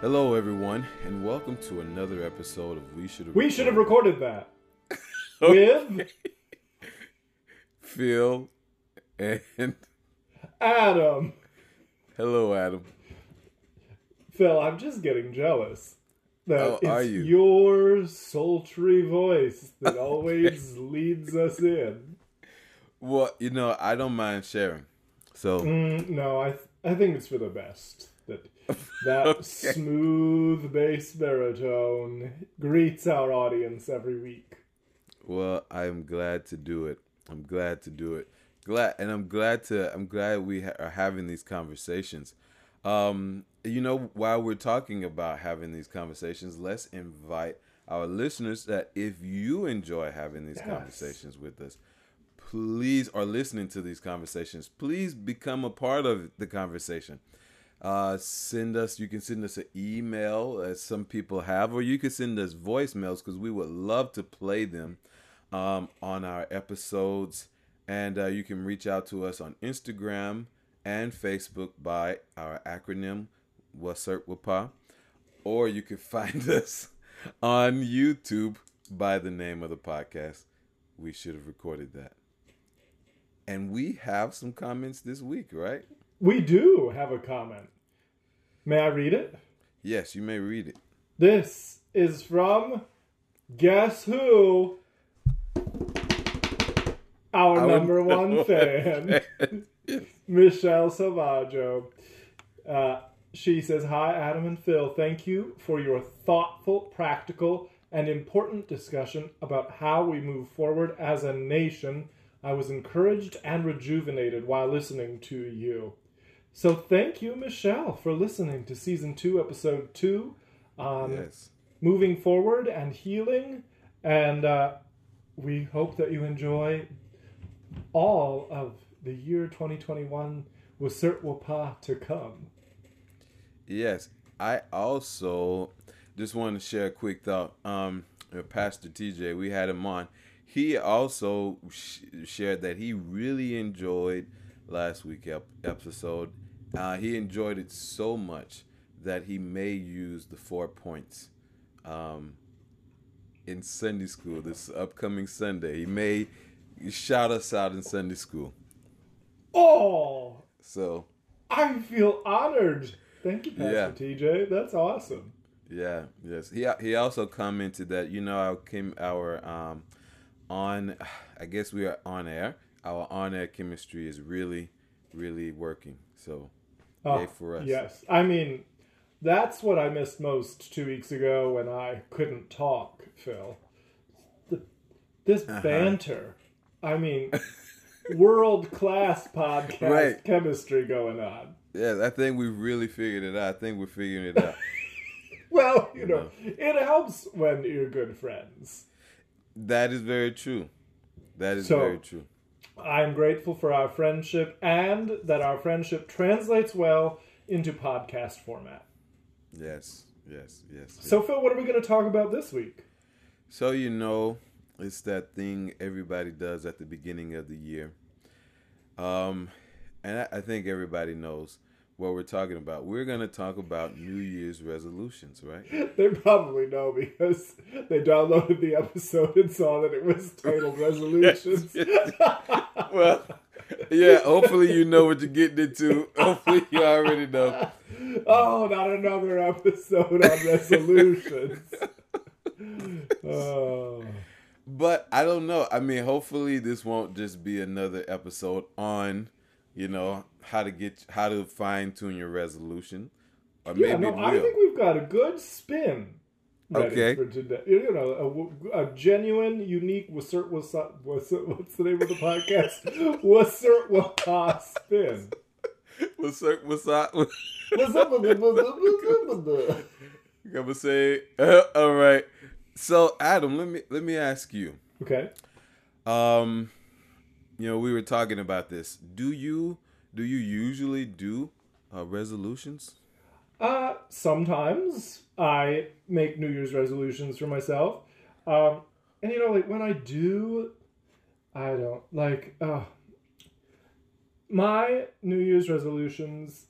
Hello, everyone, and welcome to another episode of We Should Have. We should have recorded that with Phil and Adam. hello, Adam. Phil, I'm just getting jealous that Oh, it's are you? your sultry voice that always leads us in. Well, you know, I don't mind sharing. So, Mm, no, I th- I think it's for the best that Okay. smooth bass baritone greets our audience every week. well, I'm glad to do it. I'm glad to do it. Glad, and I'm glad to. I'm glad we ha- are having these conversations. Um, you know, while we're talking about having these conversations, let's invite our listeners that if you enjoy having these Yes. conversations with us, please, are listening to these conversations, please become a part of the conversation. Uh, send us, you can send us an email, as some people have, or you can send us voicemails because we would love to play them um, on our episodes. And uh, you can reach out to us on Instagram and Facebook by our acronym WASERTWAPA, or you can find us on YouTube by the name of the podcast. We should have recorded that. And we have some comments this week, right? We do have a comment. May I read it? Yes, you may read it. This is from guess who? Our Our number one fan, Michelle Salvaggio. Uh, she says, Hi, Adam and Phil. Thank you for your thoughtful, practical, and important discussion about how we move forward as a nation. I was encouraged and rejuvenated while listening to you. So thank you, Michelle, for listening to season two, episode two, on Yes. moving forward and healing. And uh, we hope that you enjoy all of the year 2021 with Cert Wapa to come. Yes. I also just want to share a quick thought. Um, uh, Pastor TJ, we had him on. He also sh- shared that he really enjoyed last week ep- episode. Uh, he enjoyed it so much that he may use the four points um, in Sunday school this upcoming Sunday. He may shout us out in Sunday school. Oh, So I feel honored. Thank you, Pastor Yeah. TJ. That's awesome. Yeah, yes. He he also commented that you know our chem our um on I guess we are on air. Our on air chemistry is really really working. So Oh, yay for us. Yes. I mean, that's what I missed most two weeks ago when I couldn't talk, Phil. The, this Uh-huh. banter. I mean, world class podcast Right. chemistry going on. Yeah, I think we've really figured it out. I think we're figuring it out. Well, you know, it helps when you're good friends. that is very true. That is So- very true. I'm grateful for our friendship and that our friendship translates well into podcast format. Yes, yes, yes. yes. So, Phil, what are we going to talk about this week? So you know, it's that thing everybody does at the beginning of the year. Um, and I, I think everybody knows what we're talking about. We're gonna talk about New Year's resolutions, right? They probably know because they downloaded the episode and saw that it was titled Resolutions. well, yeah. Hopefully you know what you're getting into. Hopefully you already know. oh, not another episode on resolutions. Oh. But I don't know. I mean, hopefully this won't just be another episode on, you know, how to get how to fine tune your resolution. Or maybe Yeah, no, I think we've got a good spin. Okay. For today. You know, a, a genuine, unique, wassert, wassert, wassert, what's the name of the podcast? Wassert, wah spin. What's up? What's up? What's with I'm gonna say, uh, all right. So, Adam, let me let me ask you. Okay. Um, you know, we were talking about this. Do you do you usually do uh, resolutions? Uh, sometimes I make New Year's resolutions for myself. Um, and you know, like when I do, I don't like, uh, my New Year's resolutions,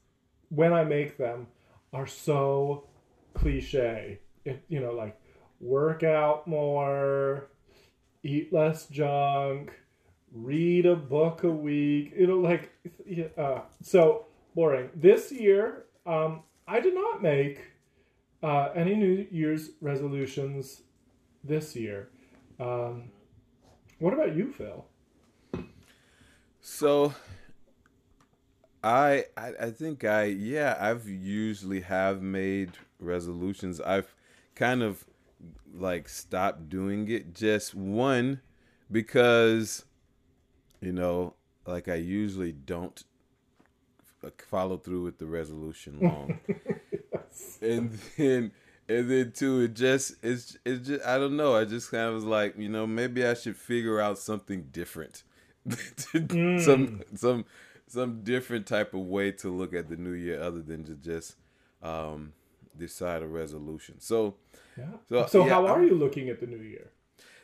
when I make them, are so cliche. It, you know, like work out more, eat less junk, read a book a week. You know, like uh, so boring. This year, um, I did not make uh, any New Year's resolutions this year. Um, what about you, Phil? So I, I I think I yeah I've usually have made resolutions. I've kind of like stopped doing it just one because you know like I usually don't follow through with the resolution long. yes. And then and then too it just it's it's just I don't know. I just kind of was like, you know, maybe I should figure out something different. mm. Some some some different type of way to look at the new year other than to just um, decide a resolution. So, yeah. So, so yeah, how are I'm, you looking at the new year?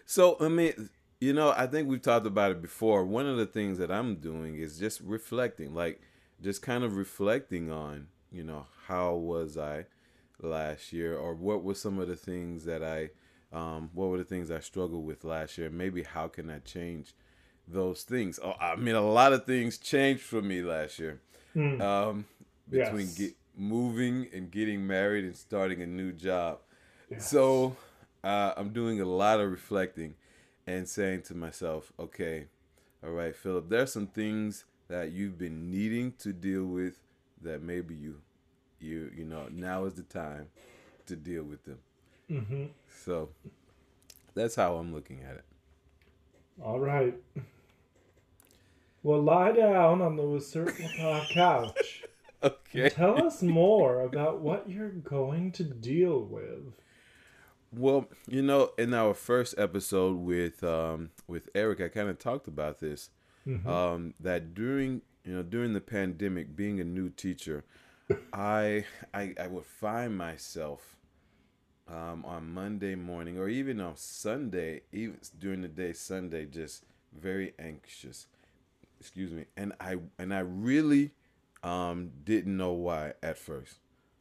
So, I mean, you know, I think we've talked about it before. One of the things that I'm doing is just reflecting, like just kind of reflecting on, you know, how was I last year, or what were some of the things that I, um, what were the things I struggled with last year? Maybe how can I change those things. Oh, I mean, a lot of things changed for me last year. Mm. Um, between yes. get, moving and getting married and starting a new job. Yes. So uh, I'm doing a lot of reflecting and saying to myself, okay, all right, Philip, there's some things that you've been needing to deal with that maybe you, you, you know, now is the time to deal with them. Mm-hmm. So that's how I'm looking at it. All right. Well, lie down on the Circle couch. okay. Tell us more about what you're going to deal with. Well, you know, in our first episode with um, with Eric, I kind of talked about this. Mm-hmm. Um, that during you know during the pandemic, being a new teacher, I, I I would find myself um, on Monday morning or even on Sunday, even during the day Sunday, just very anxious excuse me, and I and I really um didn't know why at first.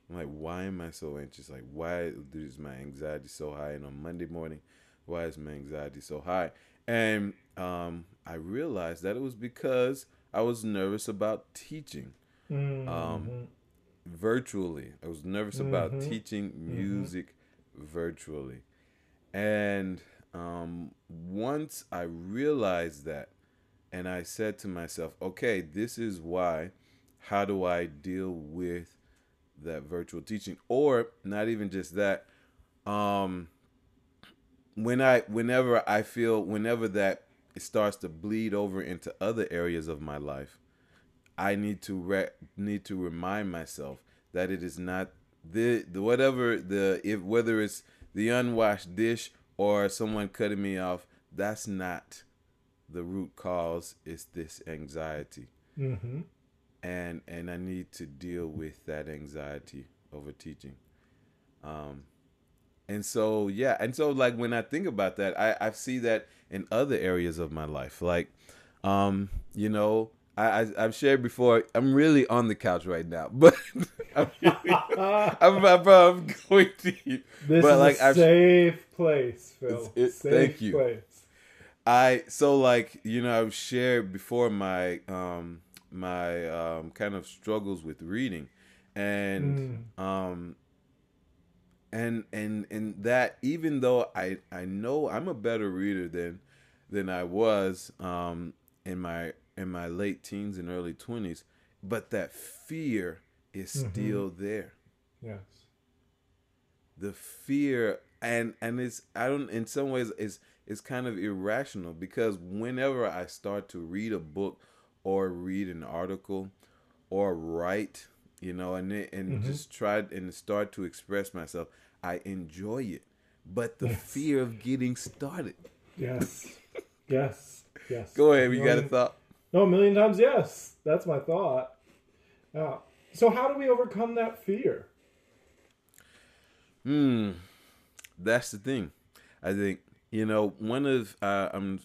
I'm like, why am I so anxious? Like, why is my anxiety so high? And on Monday morning, why is my anxiety so high? And um, I realized that it was because I was nervous about teaching mm-hmm. um, virtually. I was nervous mm-hmm. about teaching mm-hmm. music mm-hmm. virtually. And um, once I realized that, and I said to myself, okay, this is why. How do I deal with that virtual teaching? Or not even just that. Um, when I, whenever I feel, whenever that it starts to bleed over into other areas of my life, I need to re- need to remind myself that it is not the, the whatever the if whether it's the unwashed dish or someone cutting me off, that's not the root cause is this anxiety. Mm-hmm. And and I need to deal with that anxiety over teaching. Um, and so yeah, and so like when I think about that, I, I see that in other areas of my life. Like, um, you know, I, I have shared before. I'm really on the couch right now, but I'm, really, I'm, I'm, I'm, going deep. This but is like, a I've, safe place, Phil. It, safe thank you. Place. I so like you know I've shared before my um my um kind of struggles with reading and mm. um and and and that even though I I know I'm a better reader than than I was um in my in my late teens and early 20s but that fear is mm-hmm. still there yes the fear and and it's I don't in some ways it's it's kind of irrational because whenever I start to read a book or read an article or write, you know, and and mm-hmm. just try and start to express myself, I enjoy it. But the yes. fear of getting started. Yes. yes. Yes. Go ahead. You got a thought? No, a million times yes. That's my thought. Uh, so how do we overcome that fear? Hmm. That's the thing. I think you know, one of uh, I'm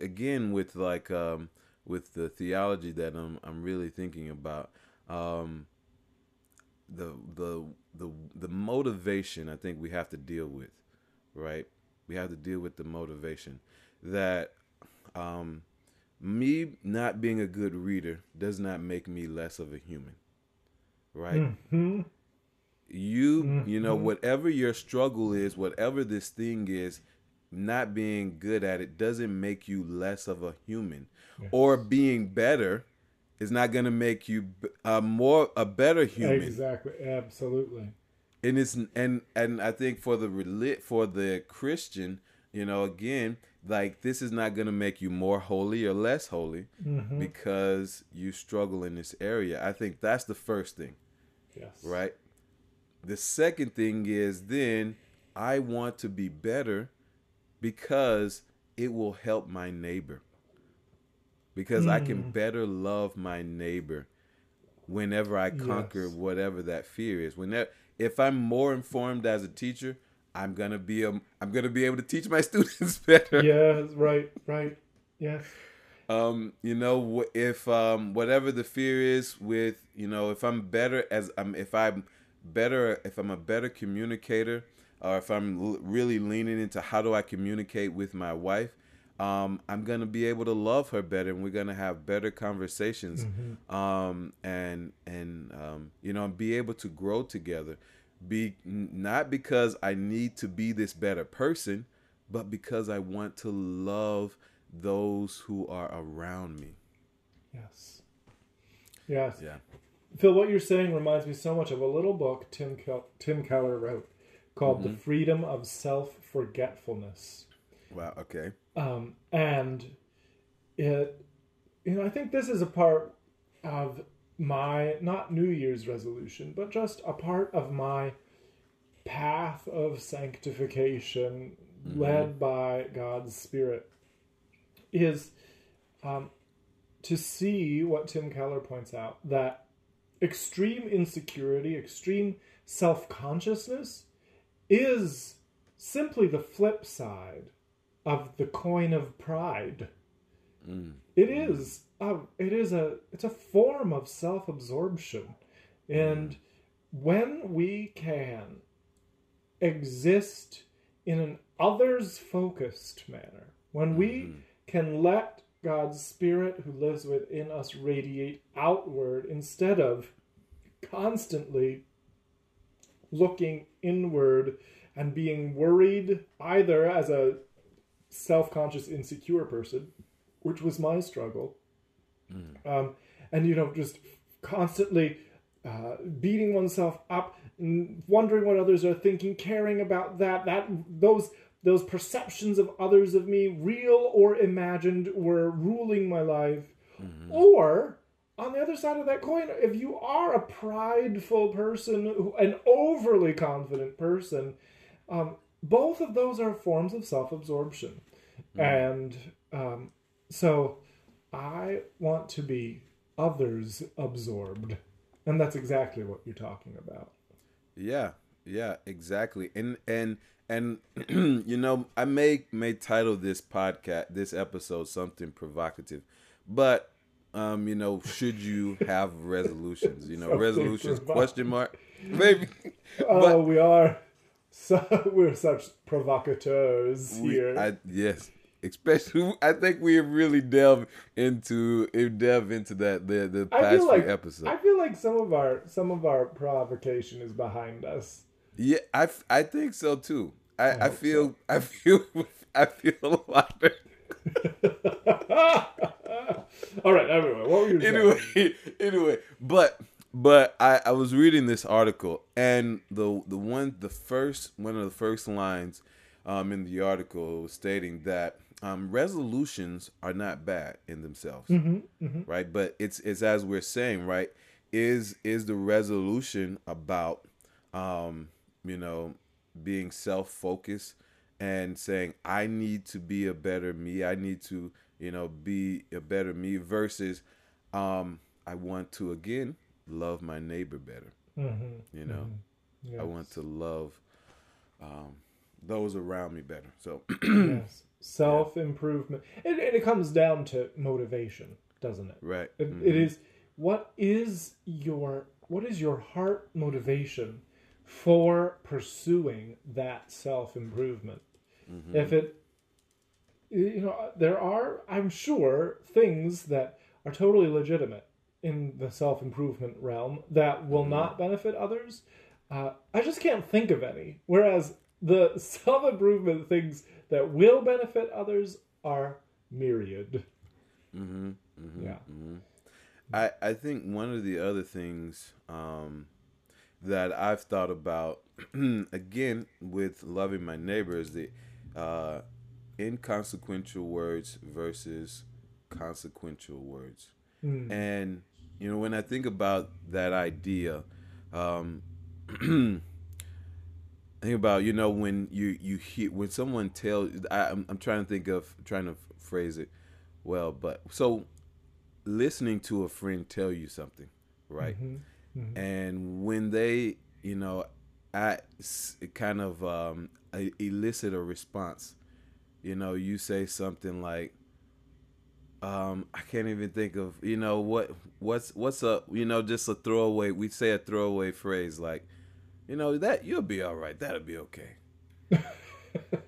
again with like um, with the theology that I'm I'm really thinking about. Um, the the the the motivation I think we have to deal with, right? We have to deal with the motivation that um, me not being a good reader does not make me less of a human, right? Mm-hmm. You you know whatever your struggle is, whatever this thing is, not being good at it doesn't make you less of a human, or being better is not going to make you a more a better human Exactly. Absolutely. and it's and and I think for the for the Christian, you know, again, like this is not going to make you more holy or less holy Mm-hmm. because you struggle in this area. I think that's the first thing, Yes. right? The second thing is then I want to be better because it will help my neighbor. Because I can better love my neighbor whenever I conquer Yes. whatever that fear is. Whenever if I'm more informed as a teacher, I'm gonna be a, I'm gonna be able to teach my students better. Yes. Right. Right. Yes. Um, you know, if um whatever the fear is with, you know, if I'm better as I'm if I'm better if I'm a better communicator or if I'm l- really leaning into how do I communicate with my wife, um, I'm gonna be able to love her better, and we're gonna have better conversations, um, and and um, you know, be able to grow together. Be not because I need to be this better person, but because I want to love those who are around me. Yes. Yes. Yeah. Phil, what you're saying reminds me so much of a little book Tim Kel- Tim Keller wrote called Mm-hmm. "The Freedom of Self Forgetfulness," Wow. Okay. um, and it, you know, I think this is a part of my not New Year's resolution, but just a part of my path of sanctification led by God's Spirit is um, to see what Tim Keller points out that extreme insecurity, extreme self consciousness is simply the flip side of the coin of pride. Mm. It is a, it is a it's a form of self absorption, and mm. when we can exist in an others focused manner, when we mm-hmm. can let God's Spirit who lives within us radiate outward instead of constantly looking inward and being worried either as a self conscious, insecure person, which was my struggle, um, and you know, just constantly uh, beating oneself up, and wondering what others are thinking, caring about that, that those those perceptions of others of me, real or imagined, were ruling my life. Or on the other side of that coin, if you are a prideful person, an overly confident person, um, both of those are forms of self-absorption, and um, so I want to be others absorbed, and that's exactly what you're talking about. Yeah, yeah, exactly. And and and you know, I may may title this podcast this episode something provocative, but um, you know, should you have resolutions? You know, Something resolutions question mark maybe. Oh, we are so we're such provocateurs We- here. I yes, especially I think we have really delved into delve into that the the I past few like episodes. I feel like some of our some of our provocation is behind us. Yeah, I, I think so too. I, I, hope feel I feel I feel a lot better. All right, anyway, what were you saying? Anyway, anyway, but but I, I was reading this article and the the one the first one of the first lines um, in the article was stating that um, resolutions are not bad in themselves, right? But it's it's as we're saying, right? Is is the resolution about um, you know being self focused and saying I need to be a better me. I need to you know be a better me versus um, I want to again love my neighbor better. Mhm, You know, yes, I want to love um, those around me better. So yes. self improvement, and, and it comes down to motivation, doesn't it? right, It, Mhm. it is what is your what is your heart motivation for pursuing that self improvement? Mm-hmm. If it you know there are i'm sure things that are totally legitimate in the self-improvement realm that will Mm-hmm. not benefit others uh, i just can't think of any whereas the self-improvement things that will benefit others are myriad Mm-hmm. Mm-hmm. yeah I, I think one of the other things um, that I've thought about again with loving my neighbor is the uh, inconsequential words versus consequential words. Mm. And you know, when I think about that idea, um, think about you know when you you hear when someone tells. I, I'm, I'm trying to think of trying to phrase it well, but so listening to a friend tell you something, right? Mhm. Mhm. And when they, you know, I kind of um, elicit a response, you know, you say something like, um, I can't even think of, you know, what what's what's up, you know, just a throwaway. We say a throwaway phrase like, you know, that you'll be all right. That'll be okay.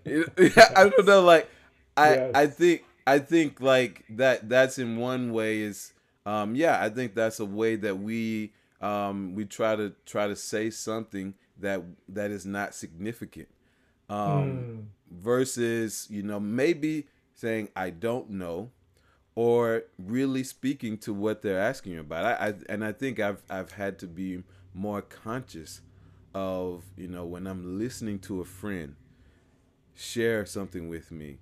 You- I don't know, like I Yes. I think I think like that that's in one way is um yeah, I think that's a way that we um we try to try to say something that that is not significant. Um Mm. versus, you know, maybe saying I don't know or really speaking to what they're asking you about. I, I and I think I've I've had to be more conscious of, you know, when I'm listening to a friend share something with me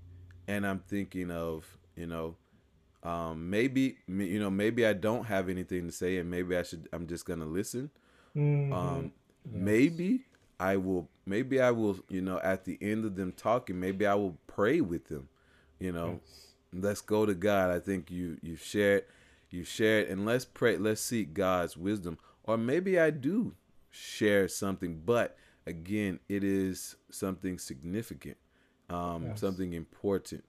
and I'm thinking of, you know, um, maybe you know, maybe I don't have anything to say and maybe I should I'm just going to listen. Mhm. Um, maybe I will maybe I will, you know, at the end of them talking, maybe I will pray with them, you know. Let's go to God. I think you you shared you shared and let's pray let's seek God's wisdom or maybe I do share something but again it is something significant um Yes. something important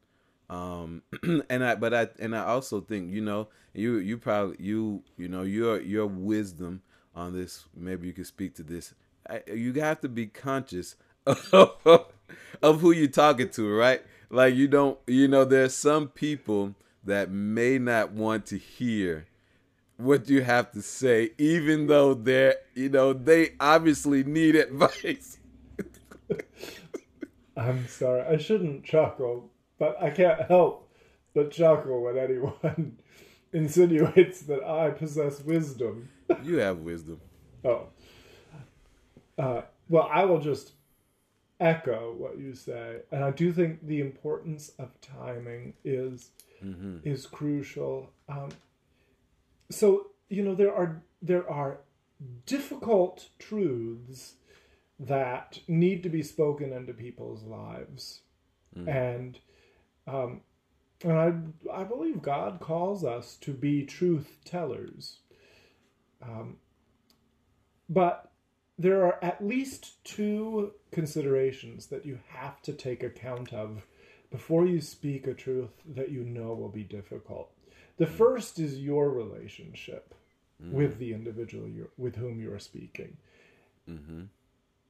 um and i but i and i also think you know you you probably you you know your your wisdom on this maybe you could speak to this you have to be conscious of, of who you're talking to right? Like you don't you know there's some people that may not want to hear what you have to say even though they're you know they obviously need advice. I'm sorry. I shouldn't chuckle but i can't help but chuckle when anyone insinuates that i possess wisdom. You have wisdom. Oh. Uh, well, I will just echo what you say, and I do think the importance of timing is hmm is crucial. Um, so you know there are there are difficult truths that need to be spoken into people's lives, and um, and I I believe God calls us to be truth tellers. Um, but there are at least two considerations that you have to take account of before you speak a truth that you know will be difficult. The first is your relationship with the individual you're, with whom you are speaking. hmm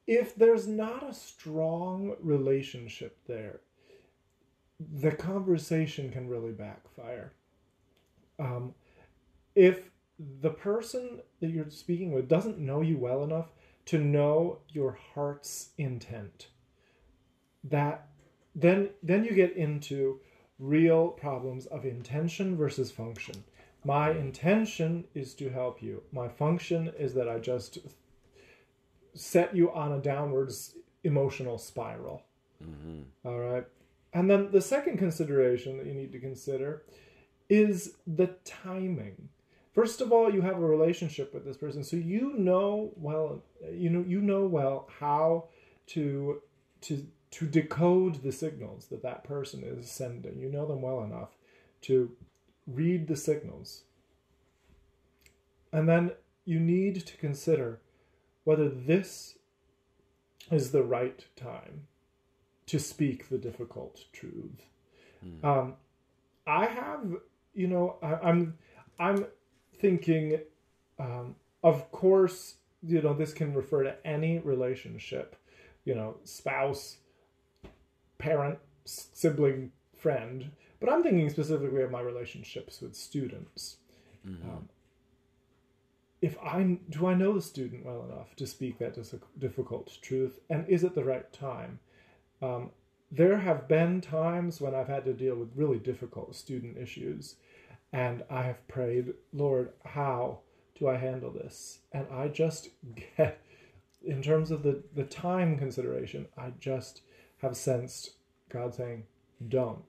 If there's not a strong relationship there, the conversation can really backfire. Um, if the person that you're speaking with doesn't know you well enough to know your heart's intent, that then then you get into real problems of intention versus function. My intention is to help you. My function is that I just set you on a downwards emotional spiral. hmm All right. And then the second consideration that you need to consider is the timing. First of all, you have a relationship with this person, so you know well, you know you know well how to to to decode the signals that that person is sending. You know them well enough to read the signals. And then you need to consider whether this is the right time to speak the difficult truth. Um, I have, you know, I, I'm, I'm thinking, um, of course, you know, this can refer to any relationship, you know, spouse, parent, sibling, friend. But I'm thinking specifically of my relationships with students. Mm-hmm. Um, if I do I know the student well enough to speak that difficult truth, and is it the right time? Um, there have been times when I've had to deal with really difficult student issues, and I have prayed, Lord, how do I handle this? And I just get, in terms of the, the time consideration, I just have sensed God saying, don't,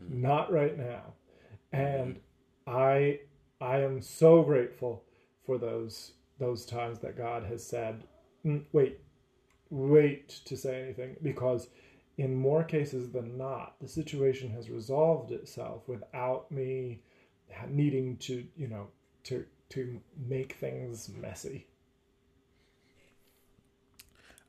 not right now. And I I am so grateful for those those times that God has said, mm, wait, wait to say anything because in more cases than not, the situation has resolved itself without me needing to, you know, to to make things messy.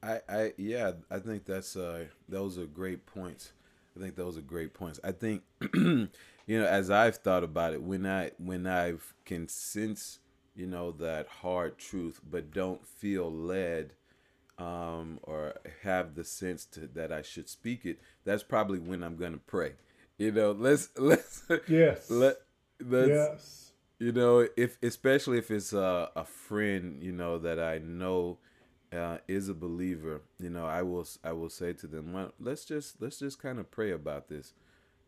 I, I yeah, I think that's uh those are great points. I think those are great points. I think you know, as I've thought about it, when I when I've can sense, you know, that hard truth, but don't feel led um, or have the sense to, that I should speak it, that's probably when I'm gonna pray. You know, let's let's yes let let's yes. you know if especially if it's a, a friend you know that I know uh, is a believer, you know, I will I will say to them, well, let's just let's just kind of pray about this,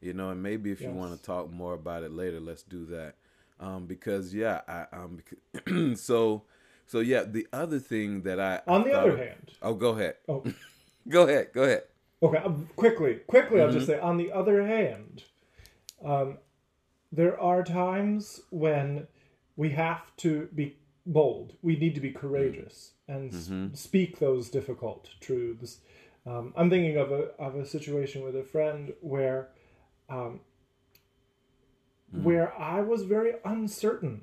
you know, and maybe if yes. you want to talk more about it later, let's do that, um, because yeah, I um, so so yeah, the other thing that I on the other hand, oh, go ahead. Oh, go ahead. Go ahead. Okay, um, quickly, quickly. Mm-hmm. I'll just mm-hmm. say on the other hand, um, there are times when we have to be bold. We need to be courageous and mm-hmm. speak those difficult truths. Um, I'm thinking of a of a situation with a friend where, um, mm. where I was very uncertain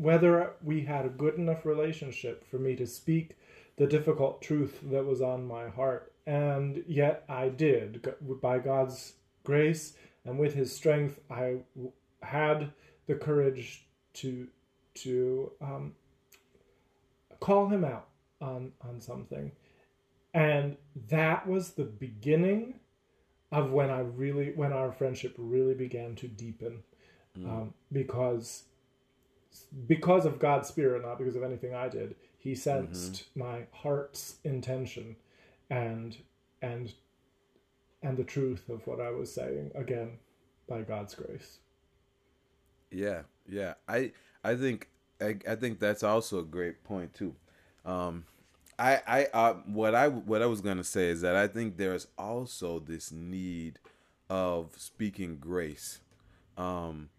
whether we had a good enough relationship for me to speak the difficult truth that was on my heart. And yet I did. By God's grace and with His strength, I had the courage to to um, call Him out on on something, and that was the beginning of when I really when our friendship really began to deepen, mm. um, because because of God's spirit, not because of anything I did. He sensed mm-hmm. my heart's intention, and and and the truth of what I was saying again by God's grace. Yeah, yeah. I I think I, I think that's also a great point too. Um, I I uh, what I what I was gonna say is that I think there's also this need of speaking grace. Um,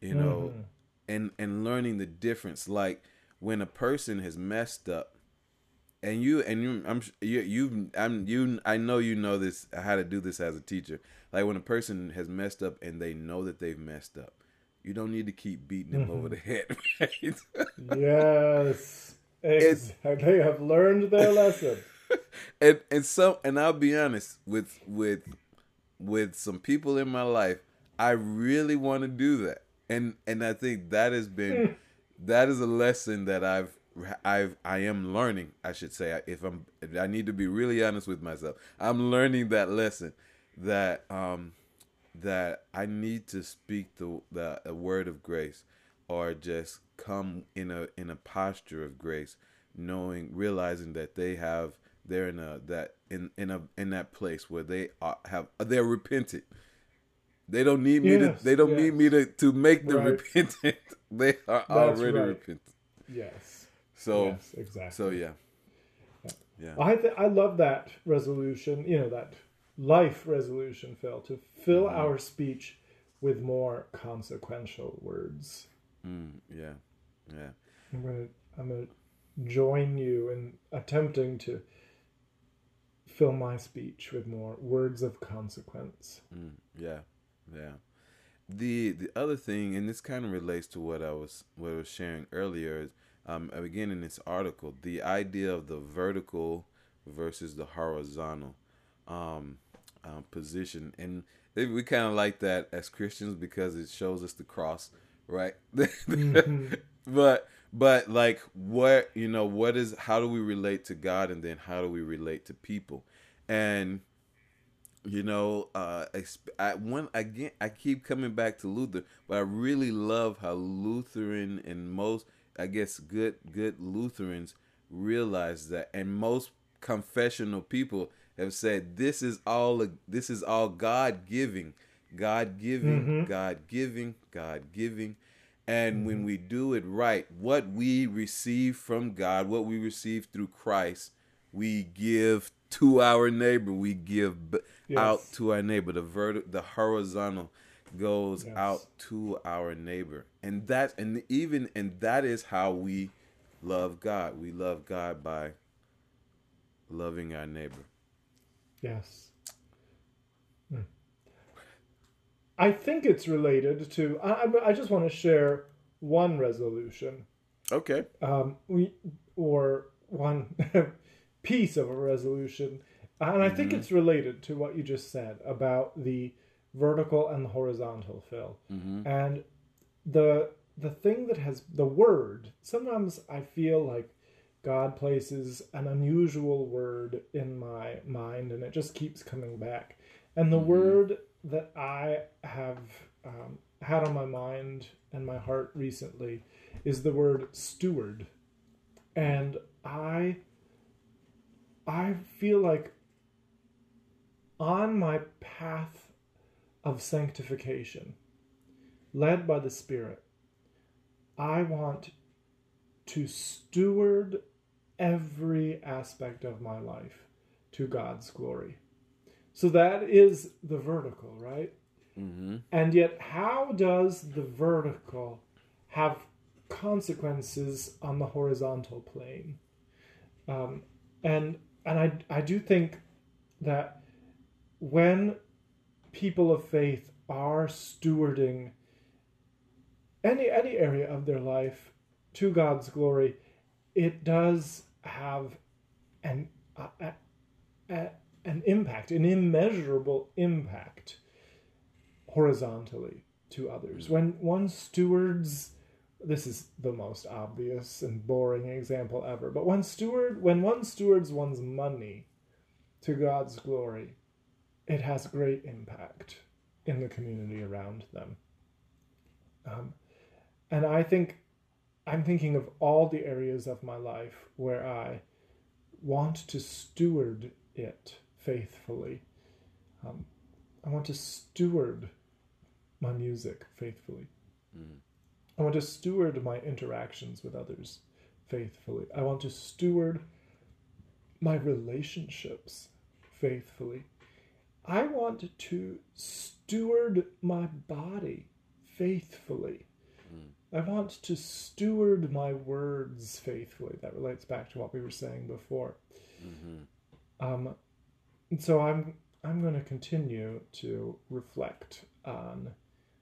you know, mm-hmm and and learning the difference. Like when a person has messed up and you and you I'm you you I'm you I know you know this how to do this as a teacher. Like when a person has messed up and they know that they've messed up you don't need to keep beating them over mm-hmm. the head right? yes. It's, they have learned their lesson. And and so and I'll be honest with with with some people in my life I really want to do that and and I think that has been hmm. that is a lesson that I've I've I am learning. I should say if I'm if I need to be really honest with myself. I'm learning that lesson that um that I need to speak the the a word of grace or just come in a in a posture of grace knowing realizing that they have they're in a that in in a in that place where they are, have they're repented they don't need me yes, to. They don't yes. need me to to make them right. repentant. they are That's already right. repentant. Yes. So yes, exactly. So yeah. Yeah. I th- I love that resolution. You know that life resolution, Phil, to fill mm-hmm. our speech with more consequential words. Mm, yeah. Yeah. I'm gonna I'm gonna join you in attempting to fill my speech with more words of consequence. Mm, yeah. Yeah. The the other thing, and this kind of relates to what I was what I was sharing earlier, is um, again in this article, the idea of the vertical versus the horizontal um, um, position, and we kind of like that as Christians because it shows us the cross right? mm-hmm. But but like what you know what is how do we relate to God and then how do we relate to people? And you know, uh, I, one again, I keep coming back to Luther, but I really love how Lutheran and most, I guess, good good Lutherans realize that, and most confessional people have said this is all this is all God giving, God giving, mm-hmm. God giving, God giving. And mm-hmm. when we do it right, what we receive from God, what we receive through Christ, we give to our neighbor. We give yes. out to our neighbor. The vert, the horizontal goes yes. out to our neighbor, and that, and even, and that is how we love God. We love God by loving our neighbor. Yes. Hmm. I think it's related to. I, I just want to share one resolution. Okay. Um, we or one piece of a resolution, and I think mm-hmm. it's related to what you just said about the vertical and the horizontal Phil. mm-hmm. and the the thing that has the word. Sometimes I feel like God places an unusual word in my mind, and it just keeps coming back. And the mm-hmm. word that I have um, had on my mind and my heart recently is the word steward. And I I feel like on my path of sanctification, led by the Spirit, I want to steward every aspect of my life to God's glory. So that is the vertical, right? Mm-hmm. And yet, how does the vertical have consequences on the horizontal plane? Um, and and I I do think that when people of faith are stewarding any any area of their life to God's glory, it does have an an impact, an immeasurable impact horizontally to others. When one stewards this is the most obvious and boring example ever, but when steward when one stewards one's money to God's glory, it has great impact in the community around them. Um, and I think I'm thinking of all the areas of my life where I want to steward it faithfully. Um, I want to steward my music faithfully. Mm. I want to steward my interactions with others faithfully. I want to steward my relationships faithfully. I want to steward my body faithfully. I want to steward my words faithfully. That relates back to what we were saying before. Mm-hmm. Um, so I'm I'm going to continue to reflect on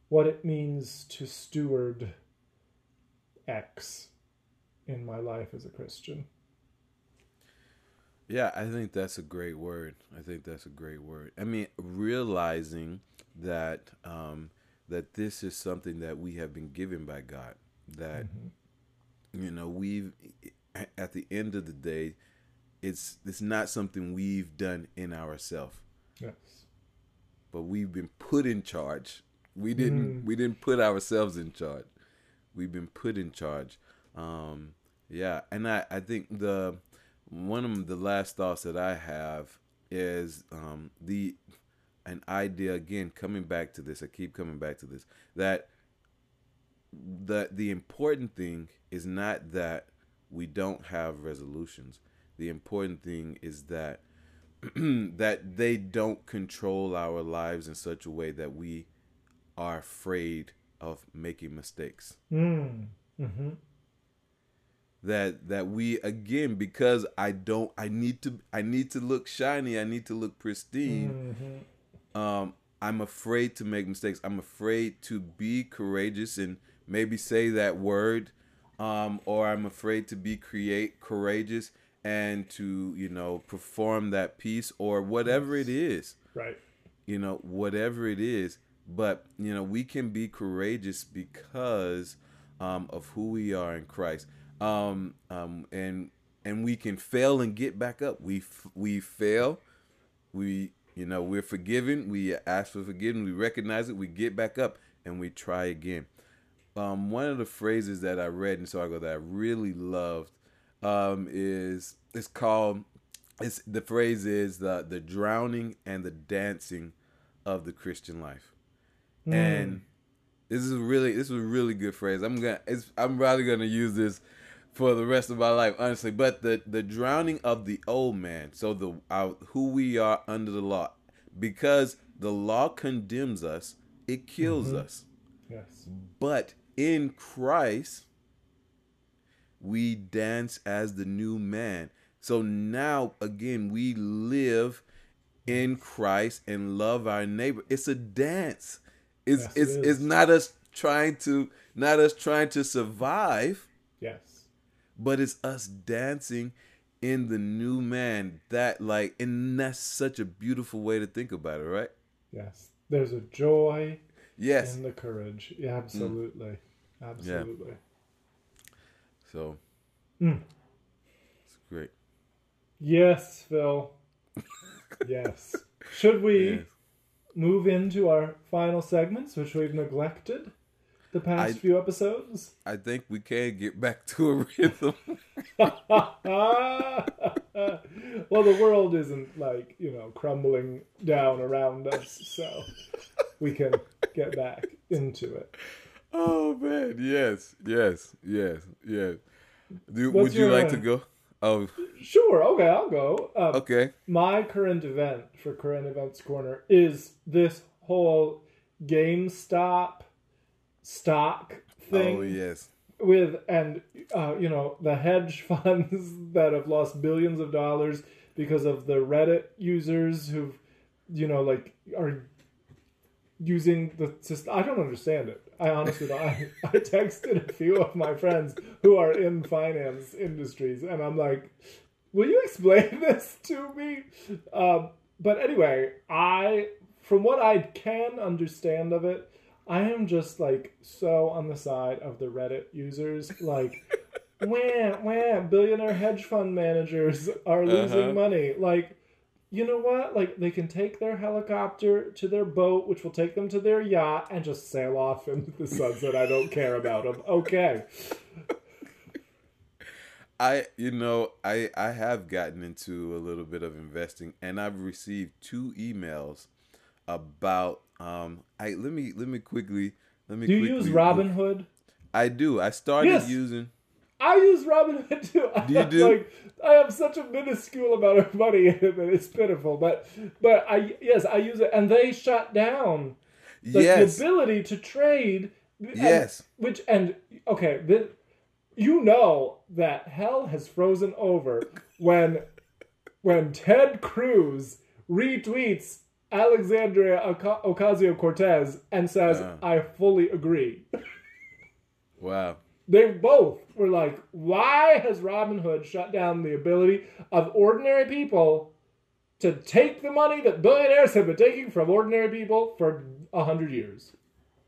what it means to steward X in my life as a Christian. Yeah, I think that's a great word. I think that's a great word. I mean, realizing that um, that this is something that we have been given by God. That mm-hmm. you know we've at the end of the day, it's it's not something we've done in ourselves. Yes. But we've been put in charge. We didn't mm. we didn't put ourselves in charge. We've been put in charge. Um, yeah, and I I think the one of the last thoughts that I have is um, the an idea again coming back to this i keep coming back to this that the the important thing is not that we don't have resolutions the important thing is that that they don't control our lives in such a way that we are afraid of making mistakes mm. mm-hmm. that that we again because i don't i need to i need to look shiny i need to look pristine mm-hmm um, I'm afraid to make mistakes. I'm afraid to be courageous and maybe say that word, um, or I'm afraid to be create courageous and to you know perform that piece or whatever it is. Right. You know whatever it is but you know we can be courageous because um, of who we are in Christ. Um, um, and and we can fail and get back up. We f- we fail, we you know we're forgiven. We ask for forgiveness. We recognize it. We get back up and we try again. Um, one of the phrases that I read in Sargo that I really loved um, is it's called it's the phrase is the the drowning and the dancing of the Christian life, Hmm. and this is really this is a really good phrase. I'm gonna it's, I'm probably gonna use this for the rest of my life, honestly. But the the drowning of the old man, so the our, who we are under the law, because the law condemns us, it kills us. Yes. But in Christ, we dance as the new man. So now again, we live in Christ and love our neighbor. It's a dance. It's Yes, it it's is. it's not us trying to not us trying to survive, Yes. but it's us dancing in the new man. That like and that's such a beautiful way to think about it, right? Yes. There's a joy Yes. in the courage. Yeah, absolutely. Absolutely. So Mm. it's great. Yes, Phil. yes. Should we Yes. Move into our final segments, which we've neglected the past I- few episodes? I think we can get back to a rhythm. well, the world isn't like, you know, crumbling down around us, so we can get back into it. Oh man, yes, yes, yes, yes. Do, would you like uh, to go? Oh, Sure, okay, I'll go. Um, okay. My current event for Current Events Corner is this whole GameStop stock thing Oh yes. with and uh, you know the hedge funds that have lost billions of dollars because of the Reddit users who've you know like are using the system. I don't understand it. I honestly. I, I texted a few of my friends who are in finance industries, and I'm like, "Will you explain this to me?" Um, but anyway, I from what I can understand of it, I am just like so on the side of the Reddit users, like. Wham, wham, billionaire hedge fund managers are losing Uh-huh. money. Like, you know what? Like, they can take their helicopter to their boat, which will take them to their yacht, and just sail off into the sunset. I don't care about them. Okay. I you know I I have gotten into a little bit of investing, and I've received two emails about um. I let me let me quickly let me. Do you use Robinhood? I do. I started Yes. using. I use Robinhood too. Do you do? like, I have such a minuscule amount of money in it that it's pitiful. But but I yes I use it, and they shut down like, yes. the ability to trade. and- Yes. which and okay, th- you know that hell has frozen over when when Ted Cruz retweets Alexandria Ocasio Cortez and says. "I fully agree." Wow. They both were like, "Why has Robinhood shut down the ability of ordinary people to take the money that billionaires have been taking from ordinary people for a hundred years?"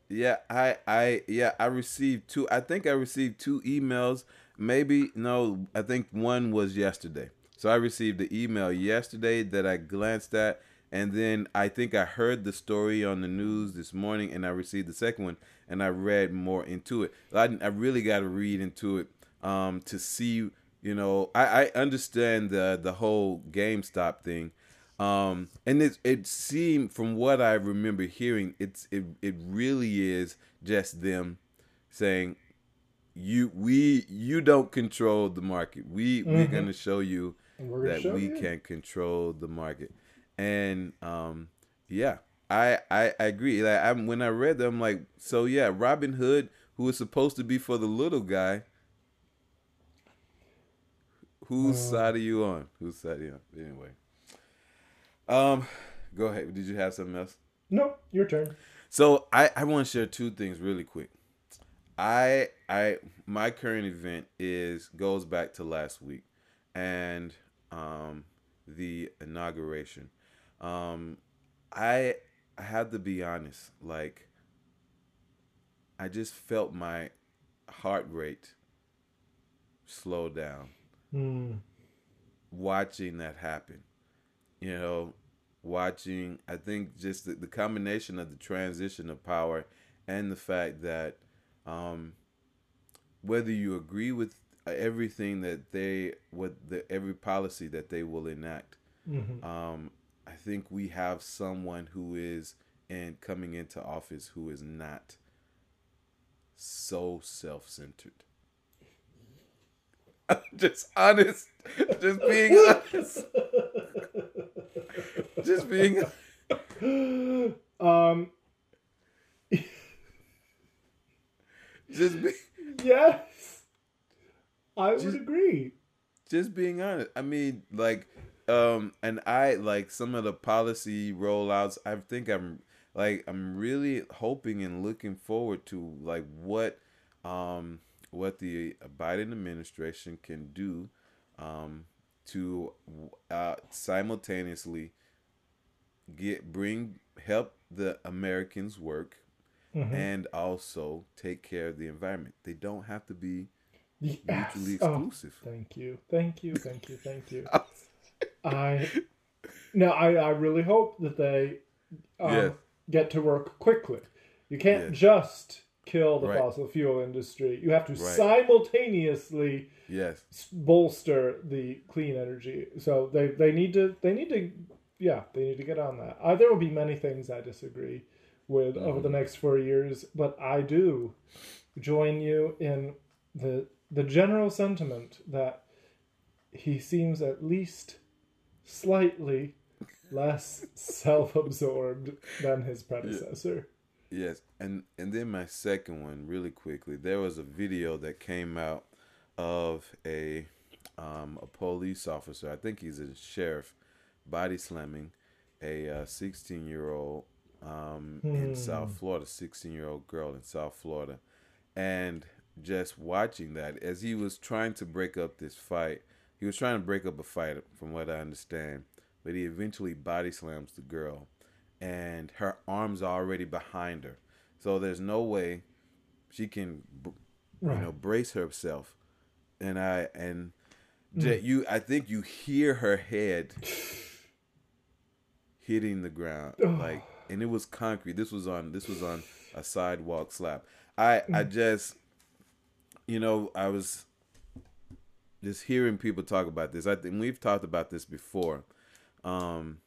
Yeah, I, I, yeah, I received two. I think I received two emails. Maybe no, I think one was yesterday. So I received the email yesterday that I glanced at, and then I think I heard the story on the news this morning, and I received the second one, and I read more into it. I, I really got to read into it um, to see. You know, I, I understand the the whole GameStop thing. Um, and it it seemed from what I remember hearing, it's it it really is just them saying, you we you don't control the market. We we're Mhm. gonna show you we're that we you. can control the market. And um, yeah, I I, I agree. Like I, when I read them, I'm like, so yeah, Robinhood, who is supposed to be for the little guy. Whose Uh. side are you on? Whose side are you on? Anyway. Um, go ahead. Did you have something else? No, your turn. So I, I want to share two things really quick. I I my current event is goes back to last week and um the inauguration. Um I I had to be honest. Like, I just felt my heart rate slow down Mm. watching that happen. You know, watching, I think just the, the combination of the transition of power and the fact that um, whether you agree with everything that they, what the every policy that they will enact, hmm um, think we have someone who is and coming into office who is not so self-centered. Just honest, just being honest, just being. um. Just be, Yes. I would agree. just being honest. I mean, like, um, and I like some of the policy rollouts. I think I'm like I'm really hoping and looking forward to like what, um, what the Biden administration can do, um, to uh, simultaneously get bring help the Americans work Mhm. and also take care of the environment. They don't have to be Yes. mutually Oh, exclusive. thank you. Thank you. Thank you. Thank you. I no, I, I really hope that they um, Yes. get to work quickly. You can't Yes. just kill the Right. fossil fuel industry. You have to Right. simultaneously yes. bolster the clean energy. So they, they need to they need to yeah they need to get on that. Uh, there will be many things I disagree with over the next four years, but I do join you in the the general sentiment that he seems at least slightly less self-absorbed than his predecessor. Yes, and and then my second one, really quickly, there was a video that came out of a um, a police officer. I think he's a sheriff, body slamming a sixteen year old um, in Hmm. South Florida, sixteen year old girl in South Florida, and just watching that as he was trying to break up this fight. He was trying to break up a fight, from what I understand, but he eventually body slams the girl and her arms are already behind her. So there's no way she can, you know, brace herself. And I and mm. J- you, I think you hear her head hitting the ground, like, and it was concrete. This was on this was on a sidewalk slap. I I mm. just, you know, I was just hearing people talk about this. I think we've talked about this before. Um,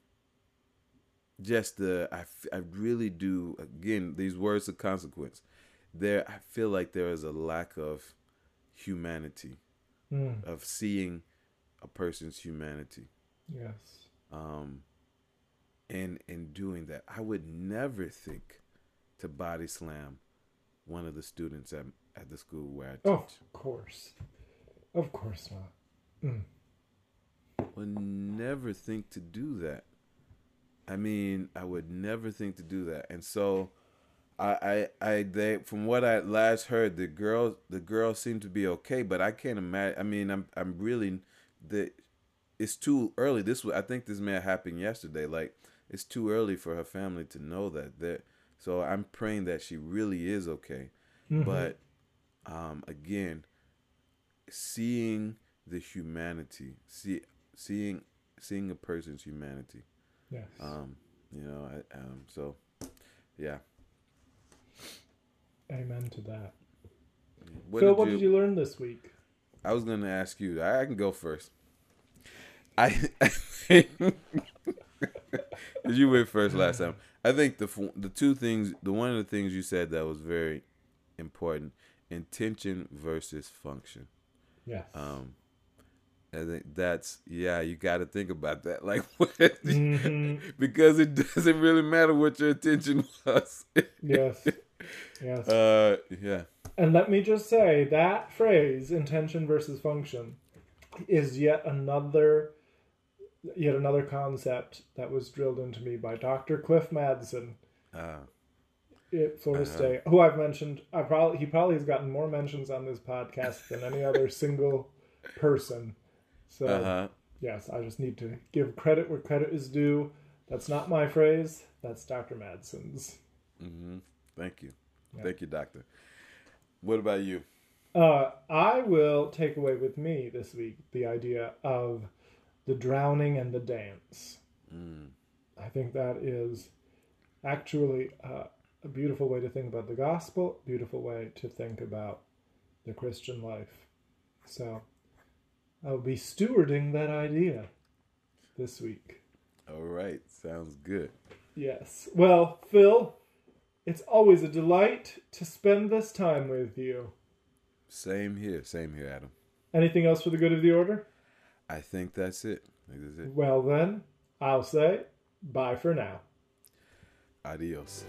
just the I, I really do again these words of consequence there i feel like there is a lack of humanity Mm, of seeing a person's humanity yes. um and in doing that i would never think to body slam one of the students at, at the school where i teach Oh, of course. Of course not. I would never think to do that. I mean, I would never think to do that. And so, I, I, I, they, from what I last heard, the girl, the girl seemed to be okay, but I can't imagine. I mean, I'm, I'm really, the, it's too early. This, was- I think this may have happened yesterday. Like, it's too early for her family to know that. That, so I'm praying that she really is okay. Mhm. But, um, again, seeing the humanity, see, seeing seeing a person's humanity. yes. Um, you know, I, um, so yeah. Amen to that. What Phil, did what you, did you learn this week? I was gonna ask you. I, I can go first. I, Cause you went first last time. I think the the two things, the one of the things you said that was very important: intention versus function. Yes. Um, I think that's yeah. You got to think about that, like what, Mhm. because it doesn't really matter what your intention was. yes. Yes. uh, yeah. And let me just say that phrase, intention versus function, is yet another yet another concept that was drilled into me by Dr. Cliff Madsen Uh, Florida Uh-huh. State, who I've mentioned. I probably he probably has gotten more mentions on this podcast than any other single person. So uh huh. yes, I just need to give credit where credit is due. That's not my phrase. That's Dr. Madsen's. hmm Thank you. Thank you, doctor. What about you? Uh, I will take away with me this week the idea of the drowning and the dance. Mm. I think that is actually uh, a beautiful way to think about the gospel, beautiful way to think about the Christian life. So I'll be stewarding that idea this week. All right. Sounds good. Yes. Well, Phil, it's always a delight to spend this time with you. Same here. Same here, Adam. Anything else for the good of the order? I think that's it. I think that's it. Well, then, I'll say bye for now. Adios.